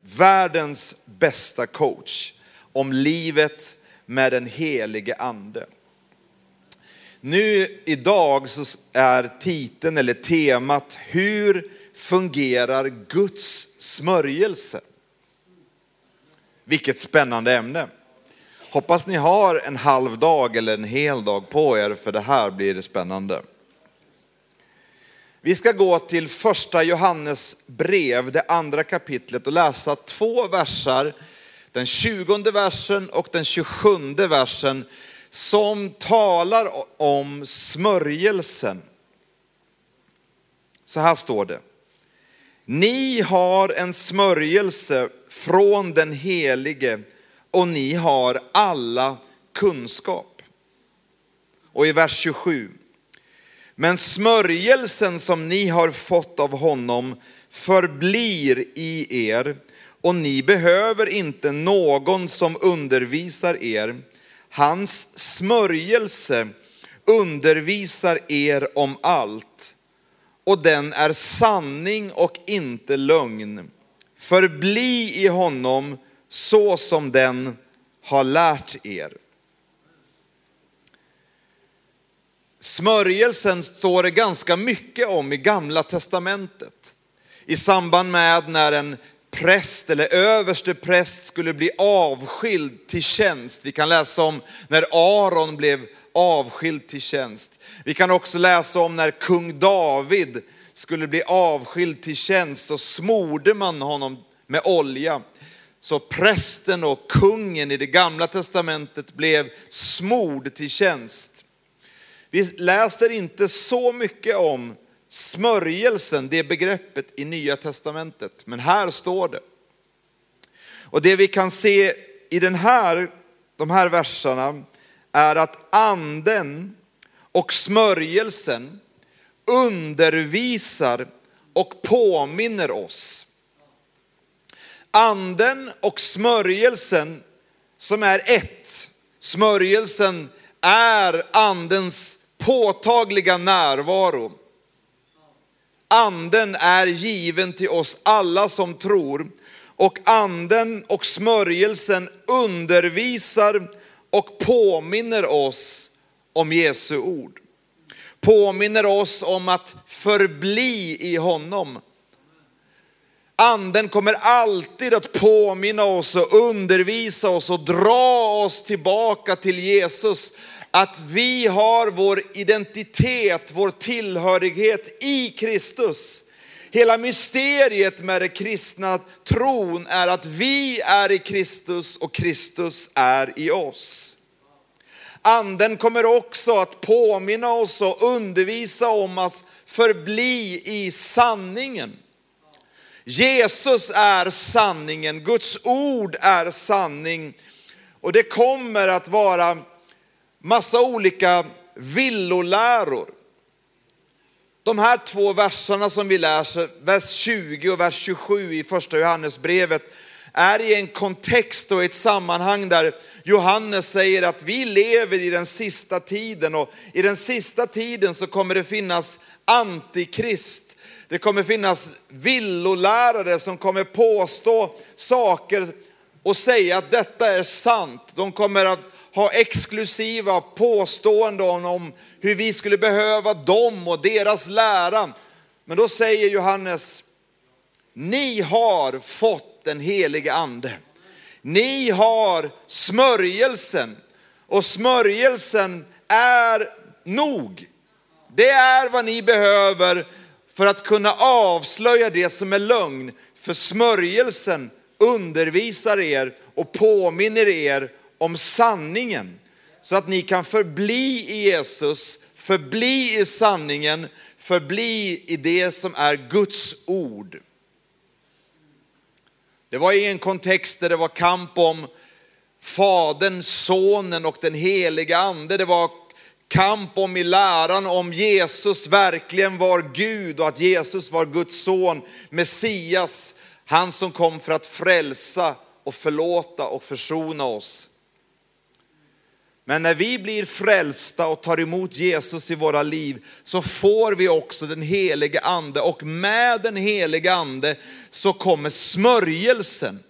världens bästa coach om livet med den helige ande. Nu idag så är titeln eller temat Hur fungerar Guds smörjelse? Vilket spännande ämne. Hoppas ni har en halv dag eller en hel dag på er för det här blir spännande. Vi ska gå till första Johannes brev, det andra kapitlet och läsa två versar, den tjugonde versen och den tjugosjunde versen som talar om smörjelsen. Så här står det. Ni har en smörjelse från den helige och ni har alla kunskap. Och i vers 27. Men smörjelsen som ni har fått av honom förblir i er och ni behöver inte någon som undervisar er. Hans smörjelse undervisar er om allt och den är sanning och inte lögn. Förbli i honom så som den har lärt er. Smörjelsen står det ganska mycket om i gamla testamentet. I samband med när en präst eller överste präst skulle bli avskild till tjänst. Vi kan läsa om när Aron blev avskild till tjänst. Vi kan också läsa om när kung David skulle bli avskild till tjänst så smorde man honom med olja. Så prästen och kungen i det gamla testamentet blev smord till tjänst. Vi läser inte så mycket om smörjelsen, det begreppet i nya testamentet, men här står det. Och det vi kan se i den här, de här verserna är att anden och smörjelsen undervisar och påminner oss. Anden och smörjelsen som är ett. Smörjelsen är andens påtagliga närvaro. Anden är given till oss alla som tror och anden och smörjelsen undervisar och påminner oss om Jesu ord. Påminner oss om att förbli i honom. Anden kommer alltid att påminna oss och undervisa oss och dra oss tillbaka till Jesus. Att vi har vår identitet, vår tillhörighet i Kristus. Hela mysteriet med den kristna tron är att vi är i Kristus och Kristus är i oss. Anden kommer också att påminna oss och undervisa om att förbli i sanningen. Jesus är sanningen, Guds ord är sanning. Och det kommer att vara massa olika villoläror. De här två verserna som vi läser, vers 20 och vers 27 i första Johannesbrevet, är i en kontext och ett sammanhang där Johannes säger att vi lever i den sista tiden och i den sista tiden så kommer det finnas antikrist. Det kommer finnas villolärare som kommer påstå saker och säga att detta är sant. De kommer att ha exklusiva påståenden om hur vi skulle behöva dem och deras lära. Men då säger Johannes, ni har fått den helige ande. Ni har smörjelsen och smörjelsen är nog. Det är vad ni behöver för att kunna avslöja det som är lögn. För smörjelsen undervisar er och påminner er om sanningen. Så att ni kan förbli i Jesus, förbli i sanningen, förbli i det som är Guds ord. Det var i en kontext där det var kamp om Fadern, Sonen och den heliga Ande. Det var kamp om i läran om Jesus verkligen var Gud och att Jesus var Guds son, Messias, han som kom för att frälsa och förlåta och försona oss. Men när vi blir frälsta och tar emot Jesus i våra liv så får vi också den helige ande och med den helige ande så kommer smörjelsen.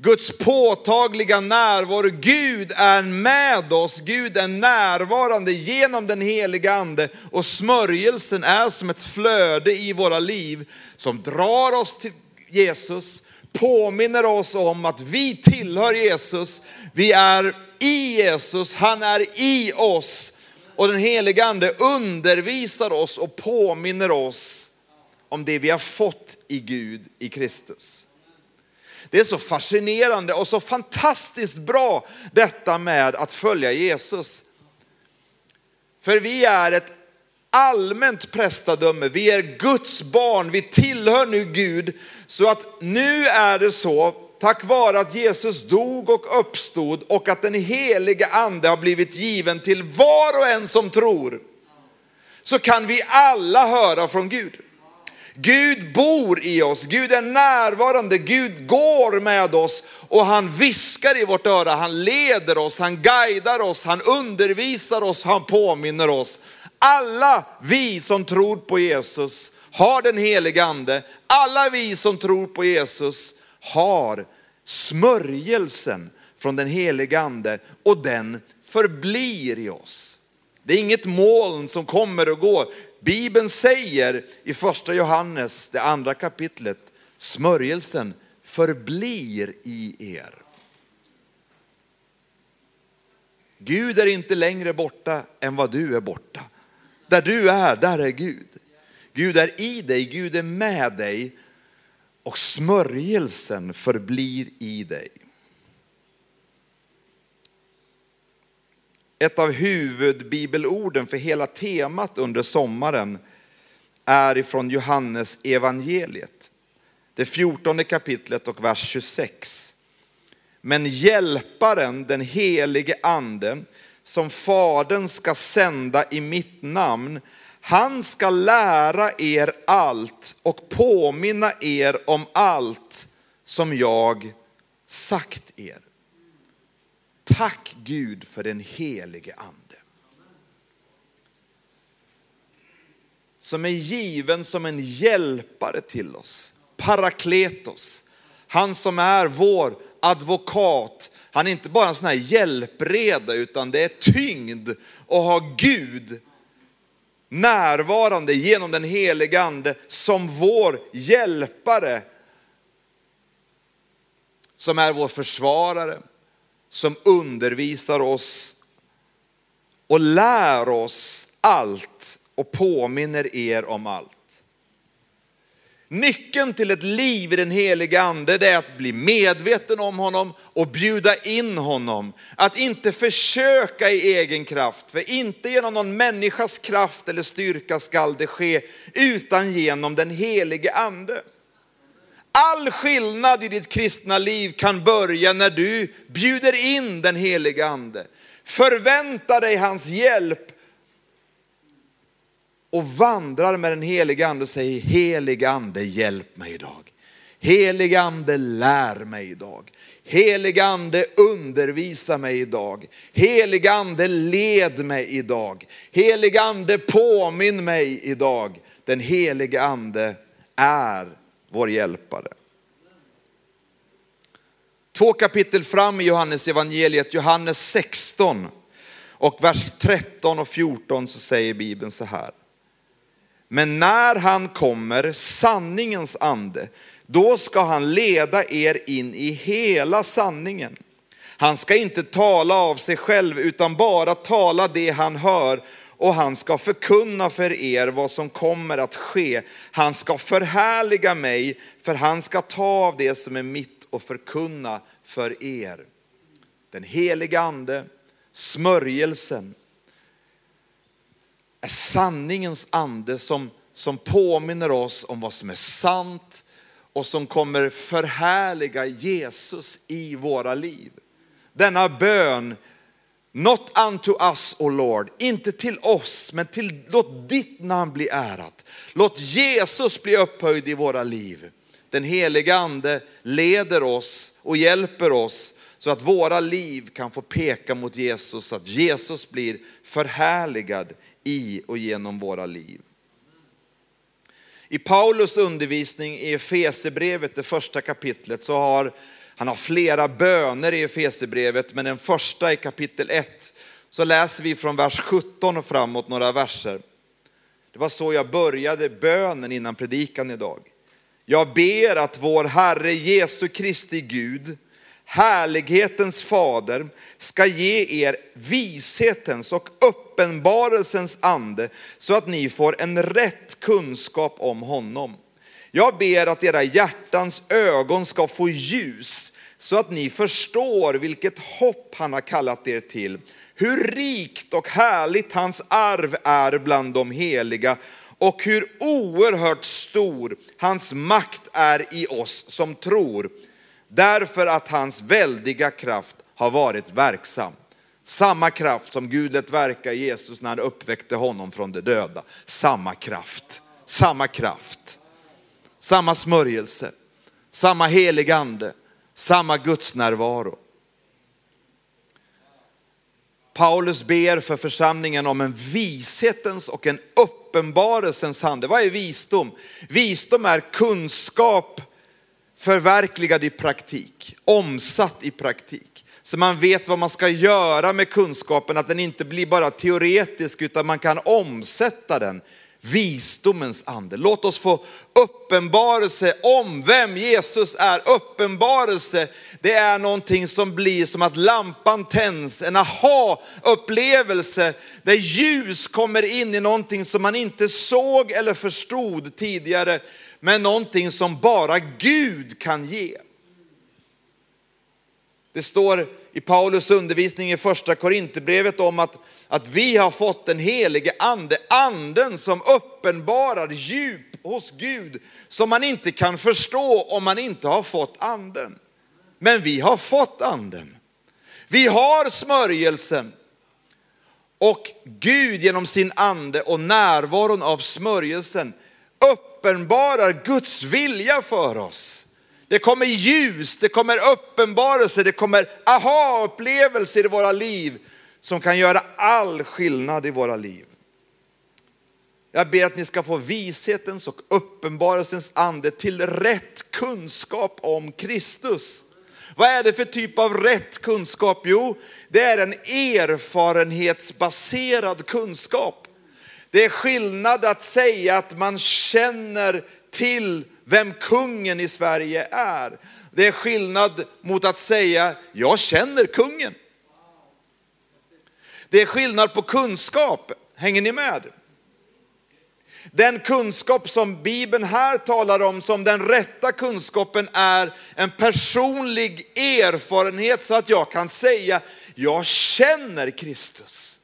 Guds påtagliga närvaro. Gud är med oss, Gud är närvarande genom den heliga ande och smörjelsen är som ett flöde i våra liv som drar oss till Jesus, påminner oss om att vi tillhör Jesus, vi är i Jesus, han är i oss och den heliga ande undervisar oss och påminner oss om det vi har fått i Gud i Kristus. Det är så fascinerande och så fantastiskt bra detta med att följa Jesus. För vi är ett allmänt prästadöme, vi är Guds barn, vi tillhör nu Gud. Så att nu är det så, tack vare att Jesus dog och uppstod och att den helige ande har blivit given till var och en som tror, så kan vi alla höra från Gud. Gud bor i oss, Gud är närvarande, Gud går med oss och han viskar i vårt öra, han leder oss, han guidar oss, han undervisar oss, han påminner oss. Alla vi som tror på Jesus har den helige ande, alla vi som tror på Jesus har smörjelsen från den helige ande och den förblir i oss. Det är inget moln som kommer och går. Bibeln säger i första Johannes, det andra kapitlet, smörjelsen förblir i er. Gud är inte längre borta än vad du är borta. Där du är, där är Gud. Gud är i dig, Gud är med dig och smörjelsen förblir i dig. Ett av huvudbibelorden för hela temat under sommaren är ifrån Johannes evangeliet. Det fjortonde kapitlet och vers 26. Men hjälparen, den helige anden, som Fadern ska sända i mitt namn, han ska lära er allt och påminna er om allt som jag sagt er. Tack Gud för den helige ande. Som är given som en hjälpare till oss. Parakletos. Han som är vår advokat. Han är inte bara en sån här hjälpreda utan det är tyngd att ha Gud närvarande genom den helige ande som vår hjälpare. Som är vår försvarare, som undervisar oss och lär oss allt och påminner er om allt. Nyckeln till ett liv i den heliga ande är att bli medveten om honom och bjuda in honom. Att inte försöka i egen kraft, för inte genom någon människas kraft eller styrka skall det ske, utan genom den helige ande. All skillnad i ditt kristna liv kan börja när du bjuder in den helige ande. Förvänta dig hans hjälp och vandrar med den helige ande och säger helig ande hjälp mig idag. Helig ande lär mig idag. Helig ande undervisa mig idag. Helig ande led mig idag. Helig ande påminn mig idag. Den helige ande är vår hjälpare. Två kapitel fram i Johannes evangeliet, Johannes 16 och vers 13 och 14 så säger Bibeln så här. Men när han kommer, sanningens ande, då ska han leda er in i hela sanningen. Han ska inte tala av sig själv utan bara tala det han hör och han ska förkunna för er vad som kommer att ske. Han ska förhärliga mig för han ska ta av det som är mitt och förkunna för er. Den heliga ande, smörjelsen, är sanningens ande som, som påminner oss om vad som är sant och som kommer förhärliga Jesus i våra liv. Denna bön, not unto us, O Lord, inte till oss, men till, låt ditt namn bli ärat. Låt Jesus bli upphöjd i våra liv. Den heliga ande leder oss och hjälper oss Så att våra liv kan få peka mot Jesus, så att Jesus blir förhärligad i och genom våra liv. I Paulus undervisning i Efesebrevet, det första kapitlet, så har han har flera böner i Efesebrevet, men den första i kapitel 1 så läser vi från vers 17 och framåt några verser. Det var så jag började bönen innan predikan idag. Jag ber att vår Herre Jesu Kristi Gud, härlighetens fader, ska ge er vishetens och uppenbarelsens ande så att ni får en rätt kunskap om honom. Jag ber att era hjärtans ögon ska få ljus så att ni förstår vilket hopp han har kallat er till, hur rikt och härligt hans arv är bland de heliga och hur oerhört stor hans makt är i oss som tror, därför att hans väldiga kraft har varit verksam. Samma kraft som Gud lät verka i Jesus när han uppväckte honom från de döda. Samma kraft, samma kraft, samma smörjelse, samma helig ande, samma Guds närvaro. Paulus ber för församlingen om en vishetens och en uppenbarelsens ande. Vad är visdom? Visdom är kunskap förverkligad i praktik, omsatt i praktik. Så man vet vad man ska göra med kunskapen, att den inte blir bara teoretisk utan man kan omsätta den visdomens ande. Låt oss få uppenbarelse om vem Jesus är. Uppenbarelse, det är någonting som blir som att lampan tänds, en aha-upplevelse där ljus kommer in i någonting som man inte såg eller förstod tidigare, men någonting som bara Gud kan ge. Det står i Paulus undervisning i första Korinthierbrevet om att att vi har fått den helige ande, anden som uppenbarar djup hos Gud som man inte kan förstå om man inte har fått anden. Men vi har fått anden. Vi har smörjelsen. Och Gud genom sin ande och närvaron av smörjelsen uppenbarar Guds vilja för oss. Det kommer ljus, det kommer uppenbarelse, det kommer aha-upplevelser i våra liv som kan göra all skillnad i våra liv. Jag ber att ni ska få vishetens och uppenbarelsens ande till rätt kunskap om Kristus. Vad är det för typ av rätt kunskap? Jo, det är en erfarenhetsbaserad kunskap. Det är skillnad att säga att man känner till vem kungen i Sverige är. Det är skillnad mot att säga, jag känner kungen. Det är skillnad på kunskap, hänger ni med? Den kunskap som Bibeln här talar om som den rätta kunskapen är en personlig erfarenhet så att jag kan säga, jag känner Kristus.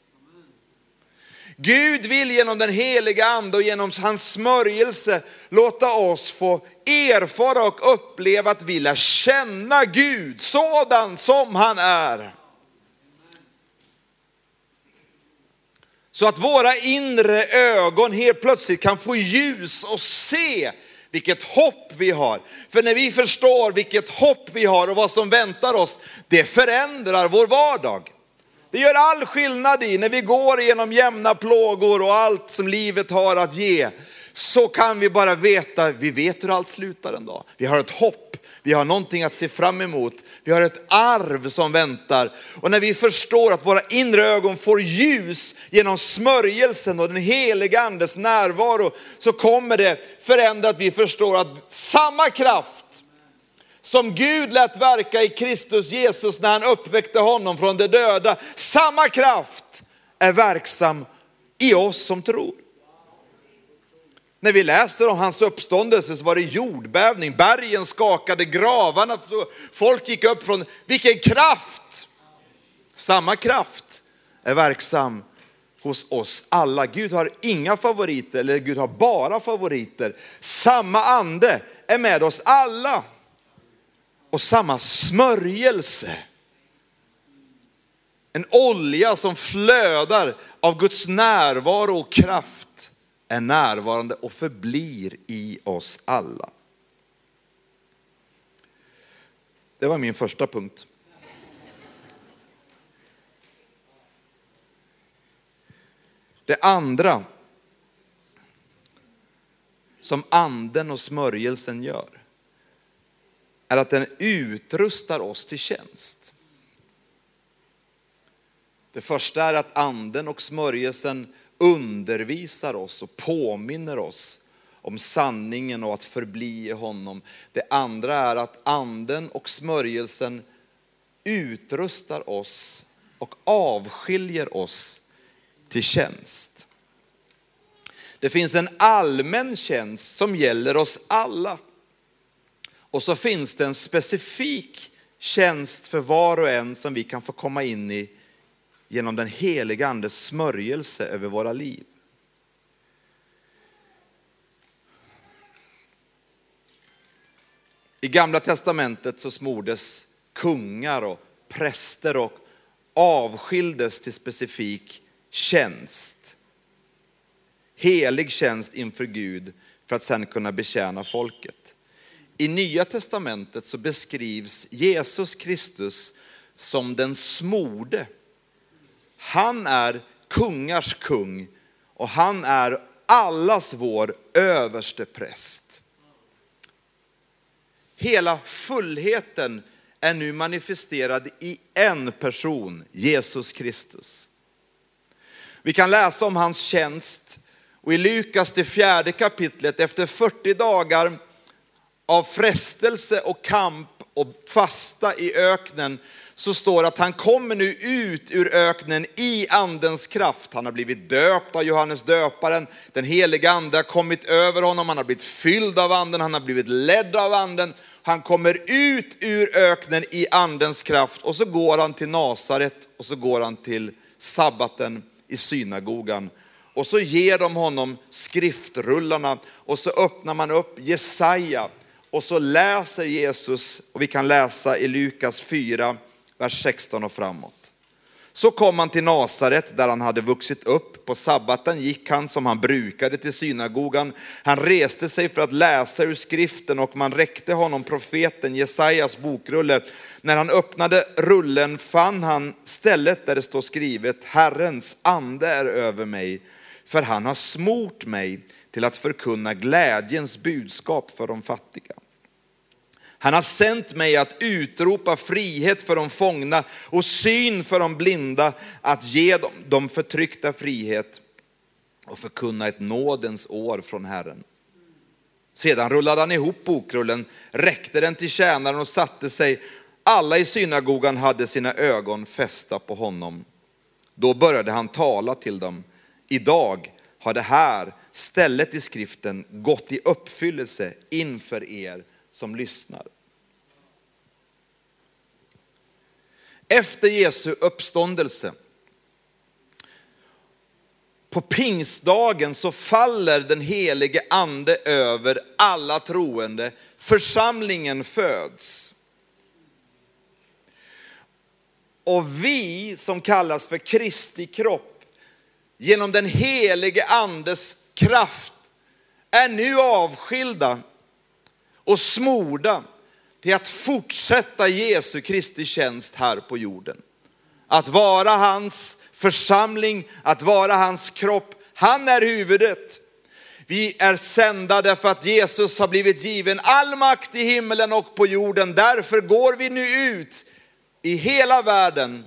Gud vill genom den heliga ande och genom hans smörjelse låta oss få erfara och uppleva att vi lär känna Gud sådan som han är. Så att våra inre ögon helt plötsligt kan få ljus och se vilket hopp vi har. För när vi förstår vilket hopp vi har och vad som väntar oss, det förändrar vår vardag. Det gör all skillnad i när vi går igenom jämna plågor och allt som livet har att ge. Så kan vi bara veta, vi vet hur allt slutar en dag. Vi har ett hopp vi har någonting att se fram emot. Vi har ett arv som väntar. Och när vi förstår att våra inre ögon får ljus genom smörjelsen och den heliga andes närvaro så kommer det förändra att vi förstår att samma kraft som Gud lät verka i Kristus Jesus när han uppväckte honom från de döda, samma kraft är verksam i oss som tror. När vi läser om hans uppståndelse så var det jordbävning, bergen skakade, gravarna, folk gick upp från, vilken kraft! Samma kraft är verksam hos oss alla. Gud har inga favoriter, eller Gud har bara favoriter. Samma ande är med oss alla och samma smörjelse. En olja som flödar av Guds närvaro och kraft är närvarande och förblir i oss alla. Det var min första punkt. Det andra som anden och smörjelsen gör är att den utrustar oss till tjänst. Det första är att anden och smörjelsen undervisar oss och påminner oss om sanningen och att förbli i honom. Det andra är att anden och smörjelsen utrustar oss och avskiljer oss till tjänst. Det finns en allmän tjänst som gäller oss alla. Och så finns det en specifik tjänst för var och en som vi kan få komma in i genom den heliga andes smörjelse över våra liv. I gamla testamentet så smordes kungar och präster och avskildes till specifik tjänst. Helig tjänst inför Gud för att sedan kunna betjäna folket. I nya testamentet så beskrivs Jesus Kristus som den smorde. Han är kungars kung och han är allas vår överste präst. Hela fullheten är nu manifesterad i en person, Jesus Kristus. Vi kan läsa om hans tjänst och i Lukas det fjärde kapitlet efter 40 dagar av frestelse och kamp och fasta i öknen så står det att han kommer nu ut ur öknen i andens kraft. Han har blivit döpt av Johannes döparen. Den heliga ande har kommit över honom. Han har blivit fylld av anden. Han har blivit ledd av anden. Han kommer ut ur öknen i andens kraft och så går han till Nasaret och så går han till sabbaten i synagogan. Och så ger de honom skriftrullarna och så öppnar man upp Jesaja och så läser Jesus, och vi kan läsa i Lukas 4, vers 16 och framåt. Så kom han till Nasaret där han hade vuxit upp. På sabbaten gick han som han brukade till synagogan. Han reste sig för att läsa ur skriften och man räckte honom profeten Jesajas bokrulle. När han öppnade rullen fann han stället där det står skrivet Herrens ande är över mig för han har smort mig till att förkunna glädjens budskap för de fattiga. Han har sänt mig att utropa frihet för de fångna och syn för de blinda, att ge dem de förtryckta frihet och förkunna ett nådens år från Herren. Sedan rullade han ihop bokrullen, räckte den till tjänaren och satte sig. Alla i synagogan hade sina ögon fästa på honom. Då började han tala till dem. Idag har det här stället i skriften gått i uppfyllelse inför er som lyssnar. Efter Jesu uppståndelse, på pingstdagen så faller den helige ande över alla troende. Församlingen föds. Och vi som kallas för Kristi kropp, genom den helige andes kraft, är nu avskilda och smorda till att fortsätta Jesu Kristi tjänst här på jorden. Att vara hans församling, att vara hans kropp. Han är huvudet. Vi är sända därför att Jesus har blivit given all makt i himmelen och på jorden. Därför går vi nu ut i hela världen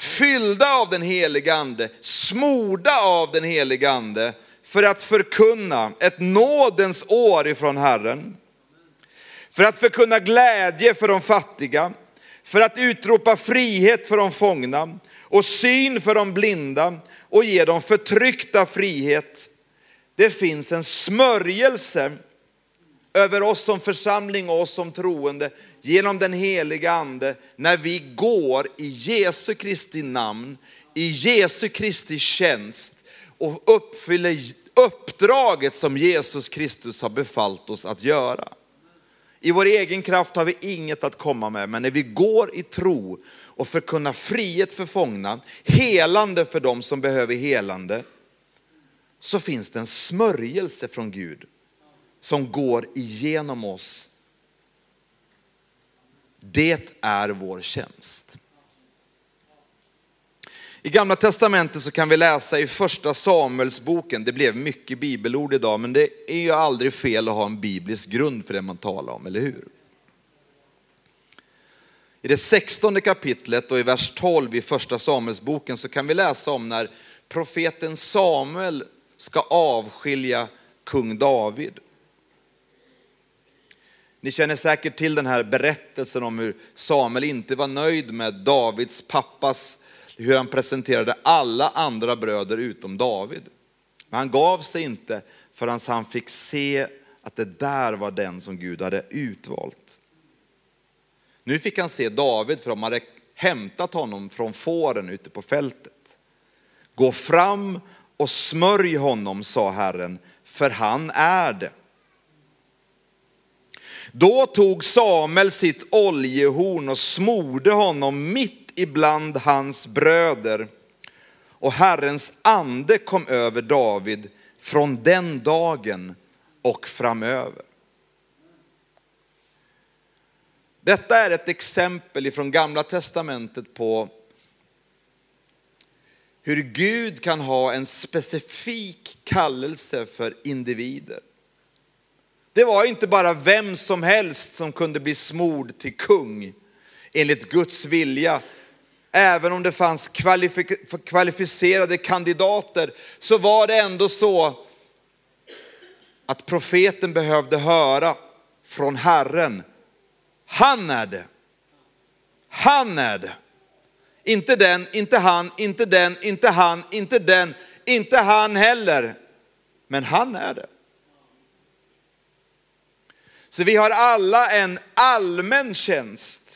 fyllda av den heliga ande, smorda av den heliga ande för att förkunna ett nådens år ifrån Herren. För att förkunna glädje för de fattiga, för att utropa frihet för de fångna och syn för de blinda och ge de förtryckta frihet. Det finns en smörjelse över oss som församling och oss som troende genom den heliga ande när vi går i Jesu Kristi namn, i Jesu Kristi tjänst och uppfyller uppdraget som Jesus Kristus har befallt oss att göra. I vår egen kraft har vi inget att komma med, men när vi går i tro och förkunnar frihet för fångna, helande för dem som behöver helande, så finns det en smörjelse från Gud som går igenom oss. Det är vår tjänst. I Gamla Testamentet så kan vi läsa i första Samuelsboken, det blev mycket bibelord idag, men det är ju aldrig fel att ha en biblisk grund för det man talar om, eller hur? I det sextonde kapitlet och i vers 12 i första Samuelsboken så kan vi läsa om när profeten Samuel ska avskilja kung David. Ni känner säkert till den här berättelsen om hur Samuel inte var nöjd med Davids pappas, hur han presenterade alla andra bröder utom David. Men han gav sig inte förrän han fick se att det där var den som Gud hade utvalt. Nu fick han se David för de hade hämtat honom från fåren ute på fältet. Gå fram och smörj honom, sa Herren, för han är det. Då tog Samuel sitt oljehorn och smorde honom mitt ibland hans bröder. Och Herrens ande kom över David från den dagen och framöver. Detta är ett exempel ifrån gamla testamentet på hur Gud kan ha en specifik kallelse för individer. Det var inte bara vem som helst som kunde bli smord till kung enligt Guds vilja. Även om det fanns kvalificerade kandidater så var det ändå så att profeten behövde höra från Herren. Han är det. Han är det. Inte den, inte han, inte den, inte han, inte den, inte han heller. Men han är det. Så vi har alla en allmän tjänst.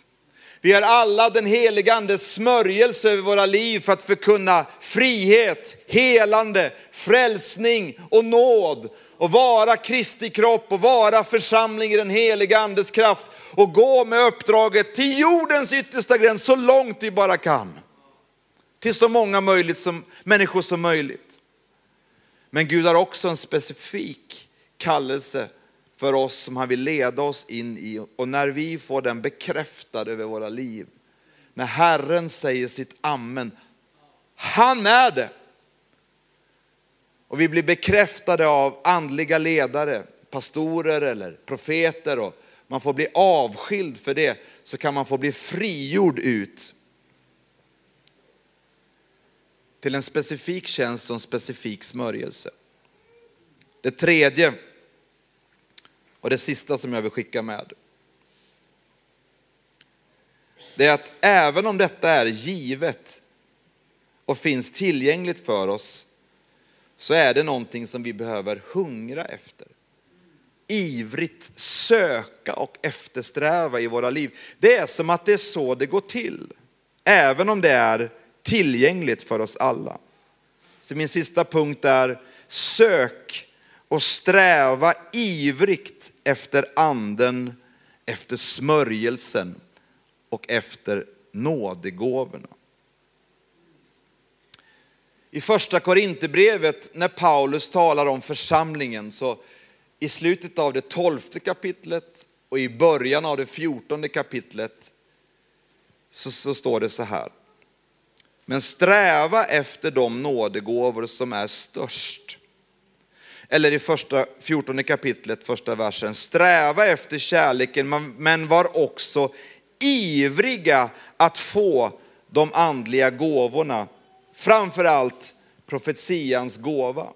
Vi har alla den helige Andes smörjelse över våra liv för att förkunna frihet, helande, frälsning och nåd. Och vara Kristi kropp och vara församling i den helige Andes kraft. Och gå med uppdraget till jordens yttersta gräns så långt vi bara kan. Till så många möjligt som, människor som möjligt. Men Gud har också en specifik kallelse för oss som han vill leda oss in i. Och när vi får den bekräftad över våra liv, när Herren säger sitt amen, han är det. Och vi blir bekräftade av andliga ledare, pastorer eller profeter och man får bli avskild för det, så kan man få bli frigjord ut till en specifik tjänst och en specifik smörjelse. Det tredje och det sista som jag vill skicka med. Det är att även om detta är givet och finns tillgängligt för oss så är det någonting som vi behöver hungra efter. Ivrigt söka och eftersträva i våra liv. Det är som att det är så det går till. Även om det är tillgängligt för oss alla. Så min sista punkt är sök och sträva ivrigt efter anden, efter smörjelsen och efter nådegåvorna. I första Korinthierbrevet när Paulus talar om församlingen så i slutet av det tolfte kapitlet och i början av det fjortonde kapitlet så, så står det så här. Men sträva efter de nådegåvor som är störst eller i första 14 kapitlet, första versen. Sträva efter kärleken, men var också ivriga att få de andliga gåvorna. Framförallt profetians gåva.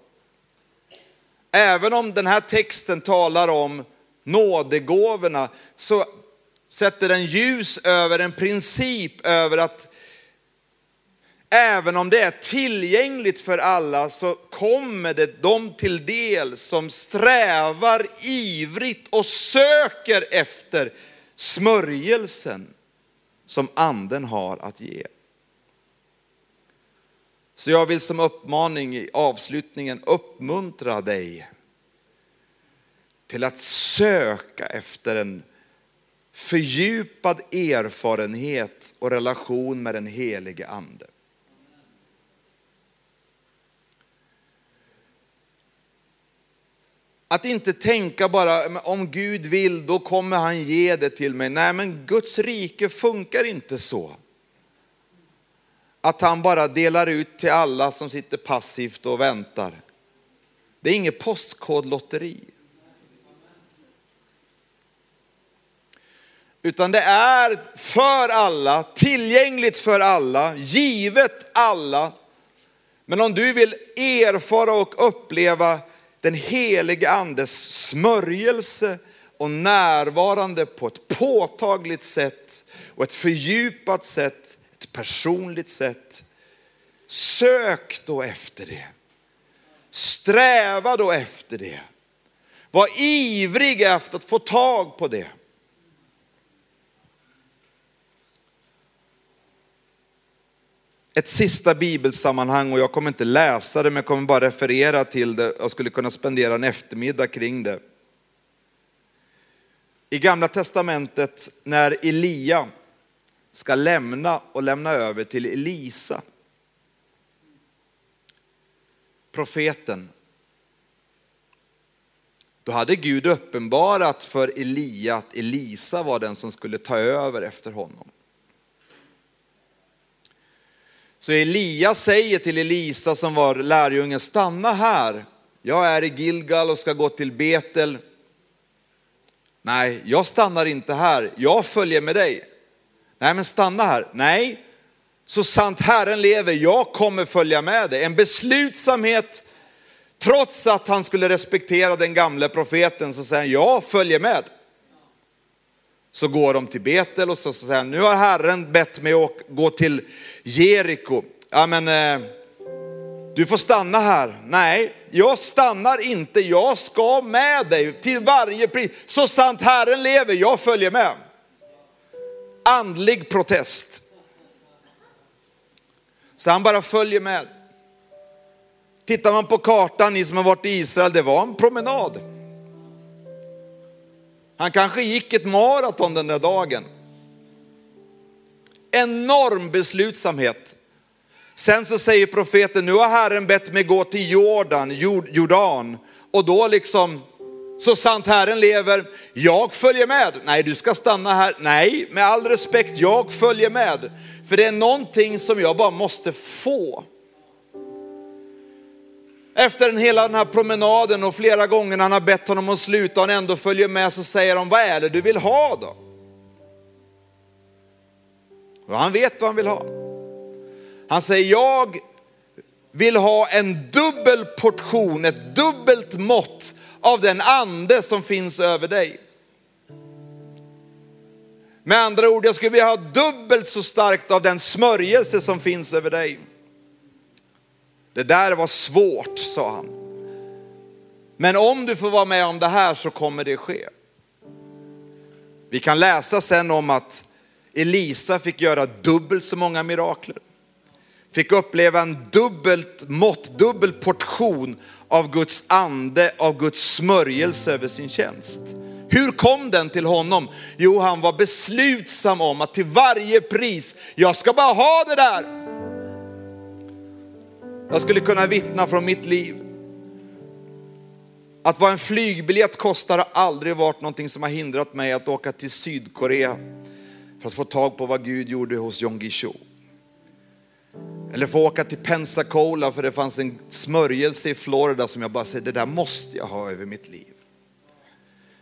Även om den här texten talar om nådegåvorna så sätter den ljus över en princip över att Även om det är tillgängligt för alla så kommer det dem till del som strävar ivrigt och söker efter smörjelsen som anden har att ge. Så jag vill som uppmaning i avslutningen uppmuntra dig till att söka efter en fördjupad erfarenhet och relation med den helige ande. Att inte tänka bara om Gud vill, då kommer han ge det till mig. Nej, men Guds rike funkar inte så. att han bara delar ut till alla som sitter passivt och väntar. Det är inget postkodlotteri. Utan det är för alla, tillgängligt för alla, givet alla. Men om du vill erfara och uppleva den helige andes smörjelse och närvarande på ett påtagligt sätt och ett fördjupat sätt, ett personligt sätt. Sök då efter det. Sträva då efter det. Var ivrig efter att få tag på det. Ett sista bibelsammanhang och jag kommer inte läsa det men jag kommer bara referera till det. Jag skulle kunna spendera en eftermiddag kring det. I gamla testamentet när Elia ska lämna och lämna över till Elisa, profeten, då hade Gud uppenbarat för Elia att Elisa var den som skulle ta över efter honom. Så Elia säger till Elisa som var lärjungen, stanna här. Jag är i Gilgal och ska gå till Betel. Nej, jag stannar inte här. Jag följer med dig. Nej, men stanna här. Nej, så sant Herren lever, jag kommer följa med dig. En beslutsamhet, trots att han skulle respektera den gamle profeten, så säger han, jag följer med. Så går de till Betel och så säger han, nu har Herren bett mig att gå till Jeriko. Ja men, eh, du får stanna här. Nej, jag stannar inte, jag ska med dig till varje pris. Så sant Herren lever, jag följer med. Andlig protest. Så han bara följer med. Tittar man på kartan, ni som har varit i Israel, det var en promenad. Han kanske gick ett maraton den där dagen. Enorm beslutsamhet. Sen så säger profeten, nu har Herren bett mig gå till Jordan, Jordan. Och då liksom, så sant Herren lever, jag följer med. Nej, du ska stanna här. Nej, med all respekt, jag följer med. För det är någonting som jag bara måste få. Efter den hela den här promenaden och flera gånger när han har bett honom att sluta och han ändå följer med så säger de, vad är det du vill ha då? Och han vet vad han vill ha. Han säger, jag vill ha en dubbel portion, ett dubbelt mått av den ande som finns över dig. Med andra ord, jag skulle vilja ha dubbelt så starkt av den smörjelse som finns över dig. Det där var svårt, sa han. Men om du får vara med om det här så kommer det ske. Vi kan läsa sen om att Elisa fick göra dubbelt så många mirakler. Fick uppleva en dubbelt mått, dubbel portion av Guds ande, av Guds smörjelse över sin tjänst. Hur kom den till honom? Jo, han var beslutsam om att till varje pris, jag ska bara ha det där. Jag skulle kunna vittna från mitt liv. Att vad en flygbiljett kostar har aldrig varit någonting som har hindrat mig att åka till Sydkorea för att få tag på vad Gud gjorde hos Jong Guillou. Eller få åka till Pensacola för det fanns en smörjelse i Florida som jag bara säger, det där måste jag ha över mitt liv.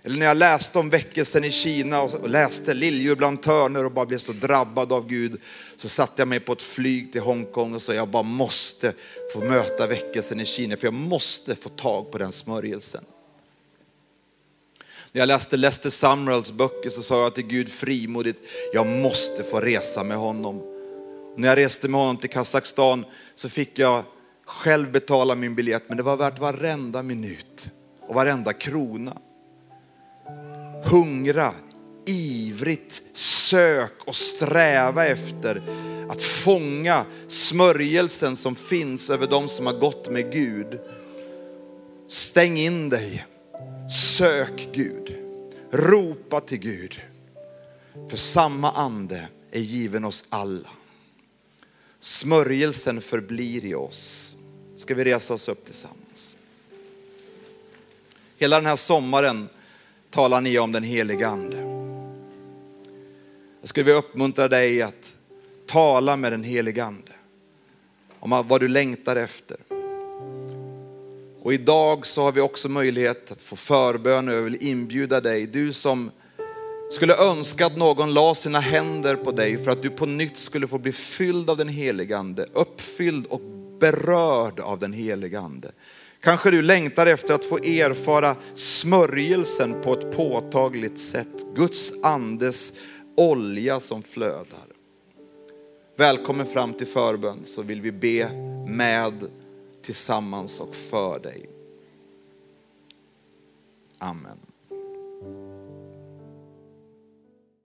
Eller när jag läste om väckelsen i Kina och läste Liljor bland törner och bara blev så drabbad av Gud. Så satte jag mig på ett flyg till Hongkong och sa jag bara måste få möta väckelsen i Kina för jag måste få tag på den smörjelsen. När jag läste Lester Sumralls böcker så sa jag till Gud frimodigt, jag måste få resa med honom. När jag reste med honom till Kazakstan så fick jag själv betala min biljett men det var värt varenda minut och varenda krona hungra, ivrigt sök och sträva efter att fånga smörjelsen som finns över dem som har gått med Gud. Stäng in dig, sök Gud, ropa till Gud. För samma ande är given oss alla. Smörjelsen förblir i oss. Ska vi resa oss upp tillsammans? Hela den här sommaren talar ni om den heliga ande. Jag skulle vilja uppmuntra dig att tala med den heliga ande. om vad du längtar efter. Och idag så har vi också möjlighet att få förbön och jag vill inbjuda dig, du som skulle önska att någon la sina händer på dig för att du på nytt skulle få bli fylld av den helige Ande, uppfylld och berörd av den helige Ande. Kanske du längtar efter att få erfara smörjelsen på ett påtagligt sätt. Guds andes olja som flödar. Välkommen fram till förbön så vill vi be med, tillsammans och för dig. Amen.